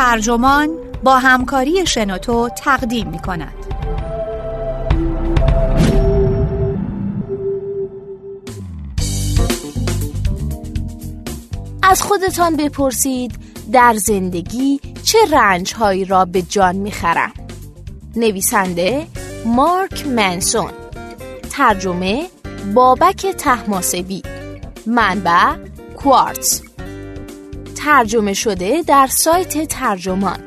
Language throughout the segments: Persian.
ترجمان با همکاری شنوتو تقدیم می کند. از خودتان بپرسید در زندگی چه رنجهایی را به جان می‌خرم نویسنده مارک منسون ترجمه بابک تحماسبی منبع کوارتز ترجمه شده در سایت ترجمان.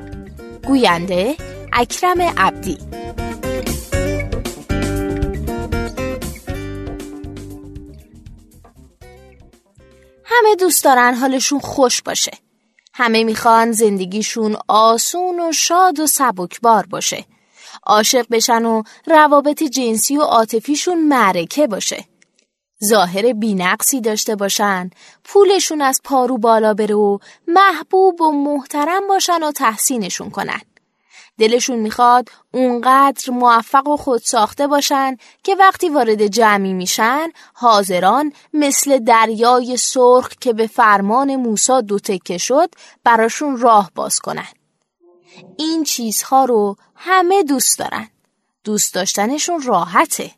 گوینده اکرم عبدی. همه دوست دارن حالشون خوش باشه. همه می‌خوان زندگیشون آسون و شاد و سبکبار باشه. عاشق بشن و روابط جنسی و عاطفیشون معرکه باشه. ظاهر بینقصی داشته باشن. پولشون از پارو بالا بره و محبوب و محترم باشن و تحسینشون کنن. دلشون می‌خواد اونقدر موفق و خود ساخته باشن که وقتی وارد جمعی میشن حاضران مثل دریای سرخ که به فرمان موسا دو تکه شد براشون راه باز کنن. این چیزها رو همه دوست دارن. دوست داشتنشون راحته.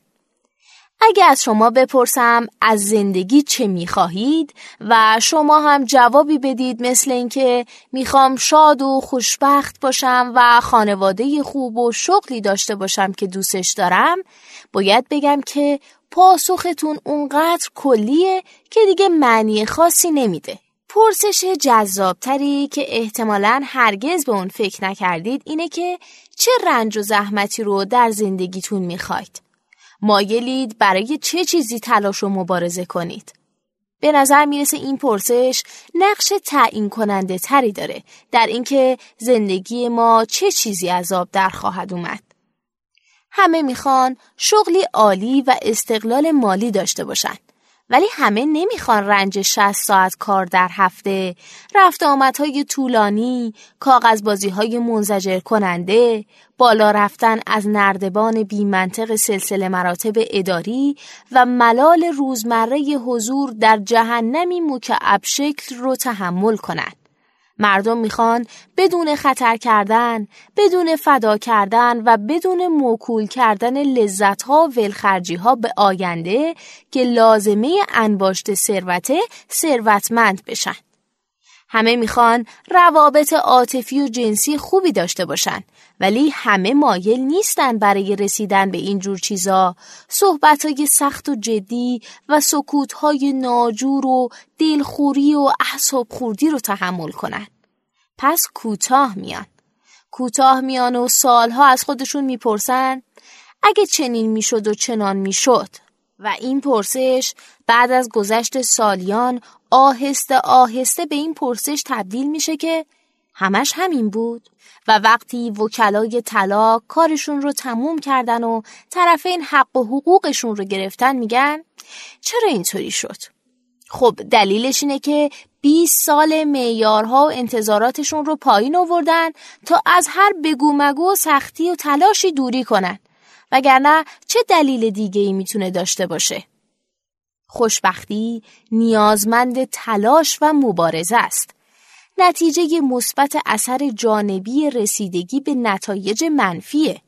اگه از شما بپرسم از زندگی چه می‌خواهید و شما هم جوابی بدید مثل اینکه می‌خوام شاد و خوشبخت باشم و خانواده خوب و شغلی داشته باشم که دوستش دارم باید بگم که پاسختون اونقدر کلیه که دیگه معنی خاصی نمیده. پرسش جذابتری که احتمالا هرگز به اون فکر نکردید اینه که چه رنج و زحمتی رو در زندگیتون می‌خواید مایلید برای چه چیزی تلاش و مبارزه کنید؟ به نظر می‌رسه این پرسش نقش تعیین کننده تری داره در اینکه زندگی ما چه چیزی عذاب در خواهد اومد. همه می‌خوان شغلی عالی و استقلال مالی داشته باشن. ولی همه نمی‌خوان رنج 60 ساعت کار در هفته، رفت آمدهای طولانی، کاغذبازی های منزجر کننده، بالا رفتن از نردبان بی منطق سلسله مراتب اداری و ملال روزمره حضور در جهنمی مکعب شکل رو تحمل کنند. مردم می‌خوان بدون خطر کردن، بدون فدا کردن و بدون موکول کردن لذت ها و ها به آینده که لازمه انباشت ثروته ثروتمند بشن. همه می‌خوان روابط عاطفی و جنسی خوبی داشته باشن. ولی همه مایل نیستن برای رسیدن به این جور چیزا. صحبتهای سخت و جدی و سکوتهای ناجور و دلخوری و احساب خوردی رو تحمل کنن. پس کوتاه میان. کوتاه میان و سالها از خودشون می‌پرسن اگه چنین می‌شد و چنان می‌شد؟ و این پرسش بعد از گذشت سالیان آهسته آهسته به این پرسش تبدیل میشه که همش همین بود و وقتی وکلای طلاق کارشون رو تموم کردن و طرفین حق و حقوقشون رو گرفتن میگن چرا اینطوری شد؟ خب دلیلش اینه که 20 سال معیارها و انتظاراتشون رو پایین آوردن تا از هر بگو مگو و سختی و تلاشی دوری کنن وگرنه چه دلیل دیگه ای می‌تونه داشته باشه؟ خوشبختی نیازمند تلاش و مبارزه است. نتیجه مثبت اثر جانبی رسیدگی به نتایج منفیه.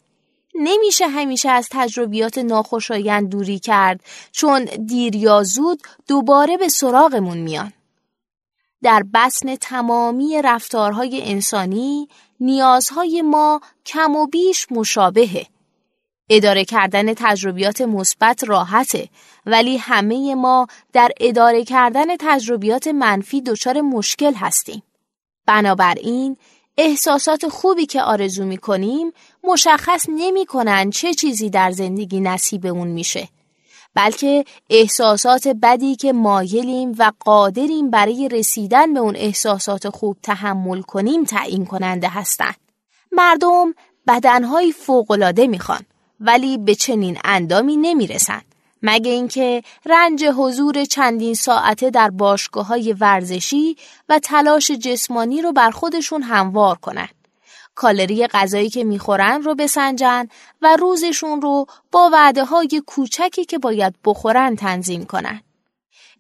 نمیشه همیشه از تجربیات ناخوشایند دوری کرد چون دیر یا زود دوباره به سراغمون میان. در بسن تمامی رفتارهای انسانی نیازهای ما کم و بیش مشابهه. اداره کردن تجربیات مثبت راحته ولی همه ما در اداره کردن تجربیات منفی دچار مشکل هستیم. بنابراین احساسات خوبی که آرزو می کنیم مشخص نمی کنن چه چیزی در زندگی نصیب اون میشه. بلکه احساسات بدی که مایلیم و قادریم برای رسیدن به اون احساسات خوب تحمل کنیم تعیین کننده هستند. مردم بدنهای فوقالعاده می‌خوان ولی به چنین اندامی نمی‌رسن مگه اینکه رنج حضور چندین ساعته در باشگاه های ورزشی و تلاش جسمانی رو بر خودشون هموار کنن. کالری غذایی که می‌خورن رو بسنجن و روزشون رو با وعده های کوچکی که باید بخورن تنظیم کنن.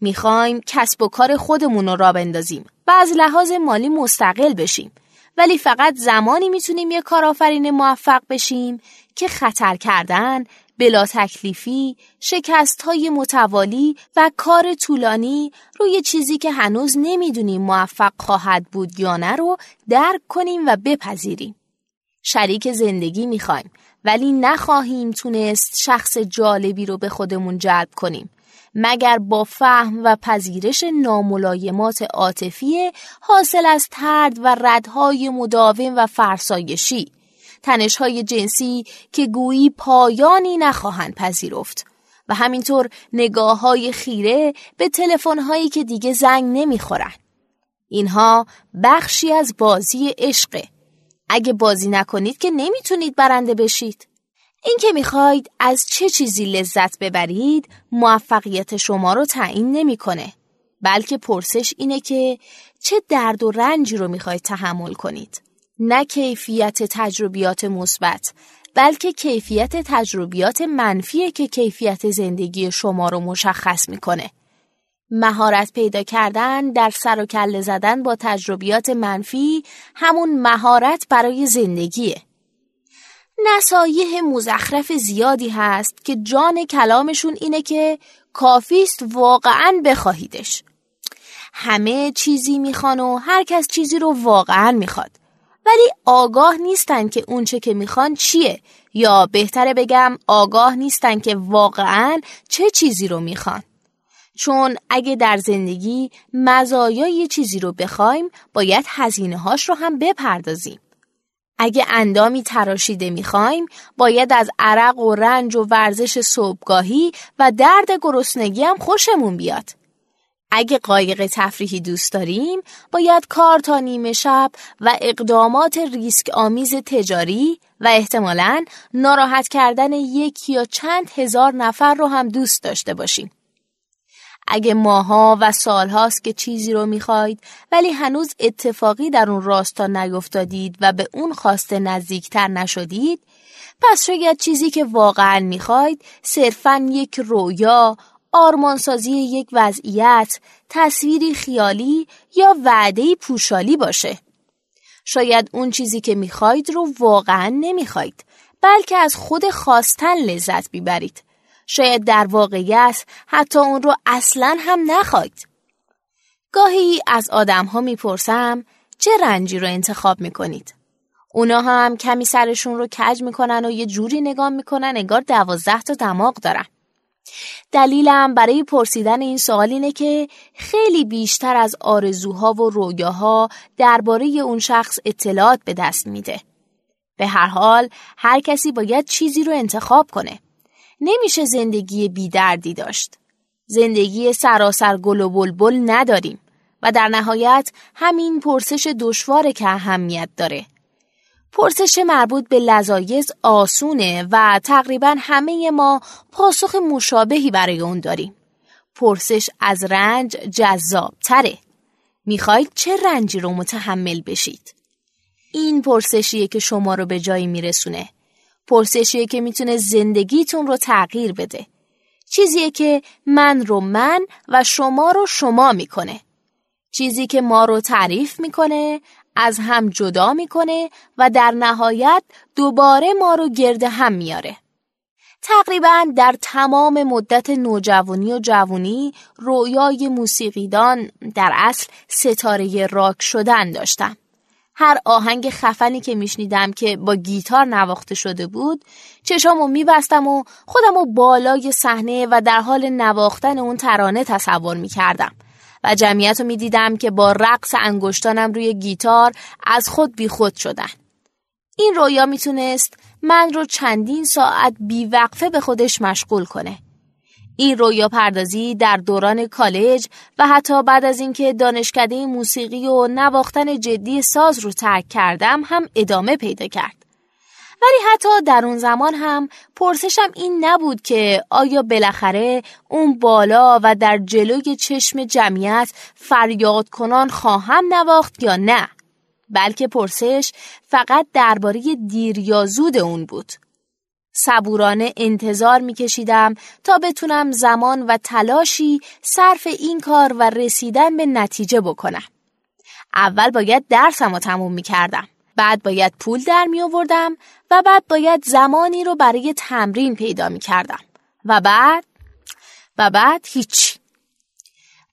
می‌خوایم کسب و کار خودمون رو را بندازیم و از لحاظ مالی مستقل بشیم ولی فقط زمانی می‌تونیم یه کارآفرین موفق بشیم که خطر کردن، بلا تکلیفی، شکست های متوالی و کار طولانی روی چیزی که هنوز نمی‌دونیم موفق خواهد بود یا نه رو درک کنیم و بپذیریم. شریک زندگی می‌خوایم ولی نخواهیم تونست شخص جالبی رو به خودمون جلب کنیم. مگر با فهم و پذیرش ناملایمات عاطفی حاصل از ترد و ردهای مداوم و فرسایشی تنشهای جنسی که گویی پایانی نخواهند پذیرفت و همینطور نگاه های خیره به تلفن هایی که دیگه زنگ نمی‌خورن. اینها بخشی از بازی عشقه. اگه بازی نکنید که نمی‌تونید برنده بشید. این که می‌خواید از چه چیزی لذت ببرید موفقیت شما رو تعیین نمی‌کنه. بلکه پرسش اینه که چه درد و رنجی رو می‌خواید تحمل کنید. نه کیفیت تجربیات مثبت بلکه کیفیت تجربیات منفیه که کیفیت زندگی شما رو مشخص می‌کنه. مهارت پیدا کردن در سر و کله زدن با تجربیات منفی همون مهارت برای زندگیه. نصایح مزخرف زیادی هست که جان کلامشون اینه که کافیست واقعا بخواهیدش. همه چیزی می‌خوان و هر کس چیزی رو واقعا می‌خواد. ولی آگاه نیستن که اونچه که می‌خوان چیه یا بهتره بگم آگاه نیستن که واقعا چه چیزی رو می‌خوان. چون اگه در زندگی مزایای چیزی رو بخوایم باید هزینه هاش رو هم بپردازیم. اگه اندامی تراشیده می‌خوایم باید از عرق و رنج و ورزش صبحگاهی و درد گرسنگی هم خوشمون بیاد. اگه قایق تفریحی دوست داریم باید کار تا نیمه شب و اقدامات ریسک آمیز تجاری و احتمالاً ناراحت کردن یک یا چند هزار نفر رو هم دوست داشته باشیم. اگه ماها و سالهاست که چیزی رو می‌خواید ولی هنوز اتفاقی در اون راستا نیفتادید و به اون خواسته نزدیکتر نشدید پس شاید چیزی که واقعا می‌خواید صرفا یک رویا، آرمانسازی یک وضعیت، تصویری خیالی یا وعده پوشالی باشه. شاید اون چیزی که می‌خواید رو واقعا نمی‌خواید بلکه از خود خواستن لذت بیبرید. شاید در واقعیت حتی اون رو اصلا هم نخواید. گاهی از آدم ها می‌پرسم چه رنجی رو انتخاب می‌کنید؟ اونا هم کمی سرشون رو کج می‌کنن و یه جوری نگاه می‌کنن انگار دوازده تا دماغ دارن. دلیلم برای پرسیدن این سوال اینه که خیلی بیشتر از آرزوها و رویاها درباره اون شخص اطلاعات به دست میده. به هر حال هر کسی باید چیزی رو انتخاب کنه. نمیشه زندگی بیدردی داشت. زندگی سراسر گل و بلبل نداریم و در نهایت همین پرسش دشواره که اهمیت داره. پرسش مربوط به لذایز آسونه و تقریبا همه ما پاسخ مشابهی برای اون داریم. پرسش از رنج جذاب تره. می‌خواید چه رنجی رو متحمل بشید؟ این پرسشیه که شما رو به جایی میرسونه. پرسشیه که می‌تونه زندگیتون رو تغییر بده. چیزیه که من رو من و شما رو شما می‌کنه. چیزی که ما رو تعریف می‌کنه از هم جدا می‌کنه و در نهایت دوباره ما رو گرد هم میاره. تقریبا در تمام مدت نوجوانی و جوانی رویای موسیقیدان در اصل ستاره راک شدن داشتم. هر آهنگ خفنی که میشنیدم که با گیتار نواخته شده بود چشامو میبستم و خودمو بالای صحنه و در حال نواختن اون ترانه تصور می‌کردم و جمعیت رو می‌دیدم که با رقص انگشتانم روی گیتار از خود بیخود شدن. این رویا می‌تونست من رو چندین ساعت بیوقفه به خودش مشغول کنه. این رویا پردازی در دوران کالج و حتی بعد از اینکه دانشکده موسیقی و نواختن جدی ساز رو ترک کردم هم ادامه پیدا کرد. ولی حتی در اون زمان هم پرسشم این نبود که آیا بالاخره اون بالا و در جلوی چشم جمعیت فریاد کنان خواهم نواخت یا نه بلکه پرسش فقط درباره دیر یا زود اون بود صبورانه انتظار میکشیدم تا بتونم زمان و تلاشی صرف این کار و رسیدن به نتیجه بکنم اول باید درسم رو تموم می کردم. بعد باید پول در می آوردم و بعد باید زمانی رو برای تمرین پیدا می کردم. و بعد و بعد هیچ.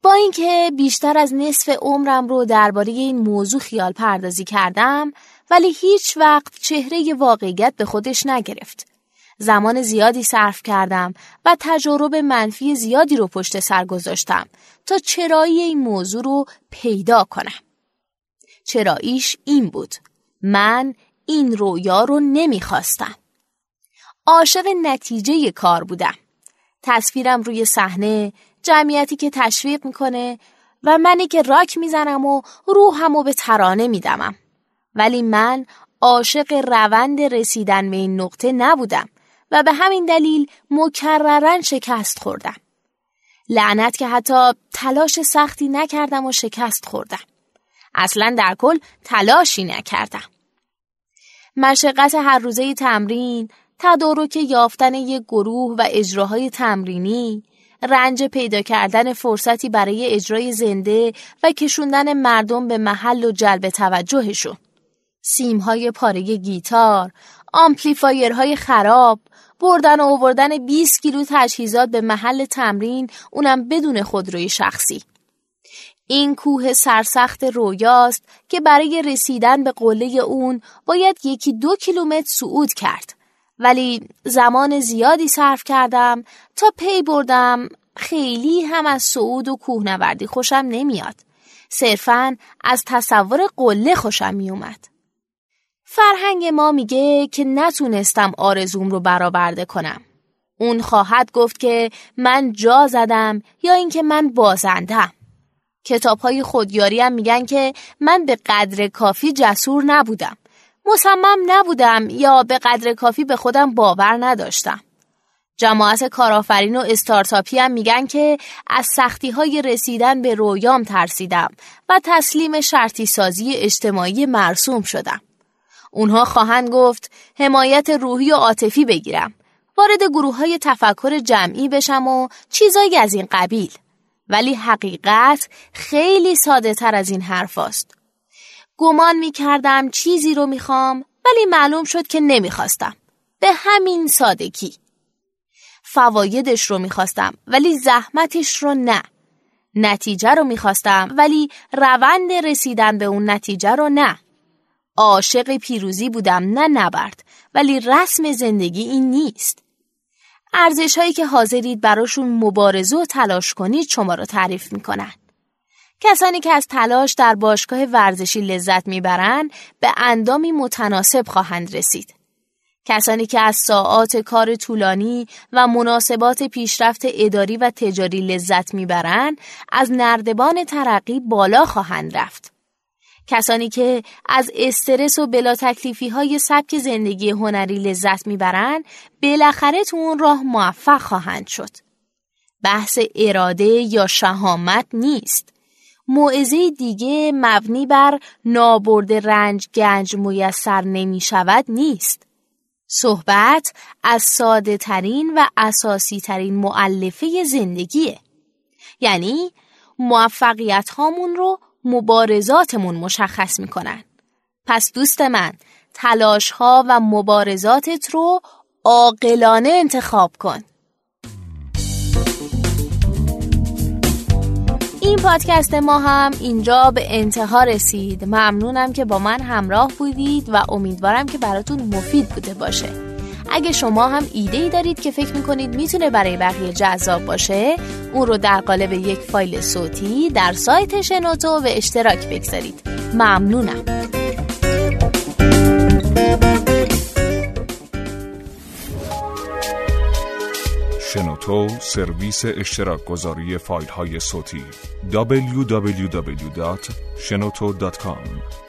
با اینکه بیشتر از نصف عمرم رو درباره این موضوع خیال پردازی کردم ولی هیچ وقت چهره واقعیت به خودش نگرفت. زمان زیادی صرف کردم و تجارب منفی زیادی رو پشت سر گذاشتم تا چرایی این موضوع رو پیدا کنم. چراییش این بود. من این رویا رو نمی‌خواستم. عاشق نتیجه کار بودم. تصویرم روی صحنه، جمعیتی که تشویق می‌کنه و منی که راک می‌زنم و روحمو به ترانه میدمم. ولی من عاشق روند رسیدن به این نقطه نبودم و به همین دلیل مکررن شکست خوردم. لعنت که حتی تلاش سختی نکردم و شکست خوردم. اصلا در کل تلاشی نکردم. مشقت هر روزه تمرین، تدارک یافتن یک گروه و اجراهای تمرینی، رنج پیدا کردن فرصتی برای اجرای زنده و کشوندن مردم به محل و جلب توجهشون. سیمهای پاره گیتار، آمپلیفایرهای خراب، بردن و آوردن 20 کیلو تجهیزات به محل تمرین اونم بدون خودروی شخصی. این کوه سرسخت رویاست که برای رسیدن به قله اون باید یکی دو کیلومتر صعود کرد. ولی زمان زیادی صرف کردم تا پی بردم خیلی هم از صعود و کوهنوردی خوشم نمیاد. صرفا از تصور قله خوشم میومد. فرهنگ ما میگه که نتونستم آرزوم رو برآورده کنم. اون خواهد گفت که من جا زدم یا اینکه من بازندم. کتاب های خودیاری هم میگن که من به قدر کافی جسور نبودم. مصمم نبودم یا به قدر کافی به خودم باور نداشتم. جماعت کارآفرین و استارتاپی هم میگن که از سختی های رسیدن به رویام ترسیدم و تسلیم شرطی سازی اجتماعی مرسوم شدم. اونها خواهند گفت حمایت روحی و عاطفی بگیرم. وارد گروه های تفکر جمعی بشم و چیزایی از این قبیل. ولی حقیقت خیلی ساده تر از این حرف است. گمان می کردم چیزی رو می‌خوام ولی معلوم شد که نمی‌خواستم. به همین سادگی. فوایدش رو می‌خواستم ولی زحمتش رو نه. نتیجه رو می‌خواستم ولی روند رسیدن به اون نتیجه رو نه. عاشق پیروزی بودم نه نبرد ولی رسم زندگی این نیست. ارزش هایی که حاضرید براشون مبارزه و تلاش کنید شما رو تعریف می‌کنن. کسانی که از تلاش در باشگاه ورزشی لذت می‌برند به اندامی متناسب خواهند رسید. کسانی که از ساعات کار طولانی و مناسبات پیشرفت اداری و تجاری لذت می‌برند از نردبان ترقی بالا خواهند رفت. کسانی که از استرس و بلا تکلیفی های سبک زندگی هنری لذت می‌برند بالاخره تو اون راه موفق خواهند شد. بحث اراده یا شهامت نیست. موعظه دیگه مبنی بر نابرد رنج گنج میسر نمی شود نیست. صحبت از ساده ترین و اساسی ترین معلفه زندگیه. یعنی موفقیت هامون رو مبارزاتمون مشخص می‌کنن. پس دوست من تلاش ها و مبارزاتت رو عاقلانه انتخاب کن. این پادکست ما هم اینجا به انتها رسید ممنونم که با من همراه بودید و امیدوارم که براتون مفید بوده باشه اگه شما هم ایده ای دارید که فکر می‌کنید می‌تونه برای بقیه جذاب باشه اون رو در قالب یک فایل صوتی در سایت شنوتو به اشتراک بگذارید. ممنونم. شنوتو سرویس اشتراک گذاری فایل های صوتی. www.shenoto.com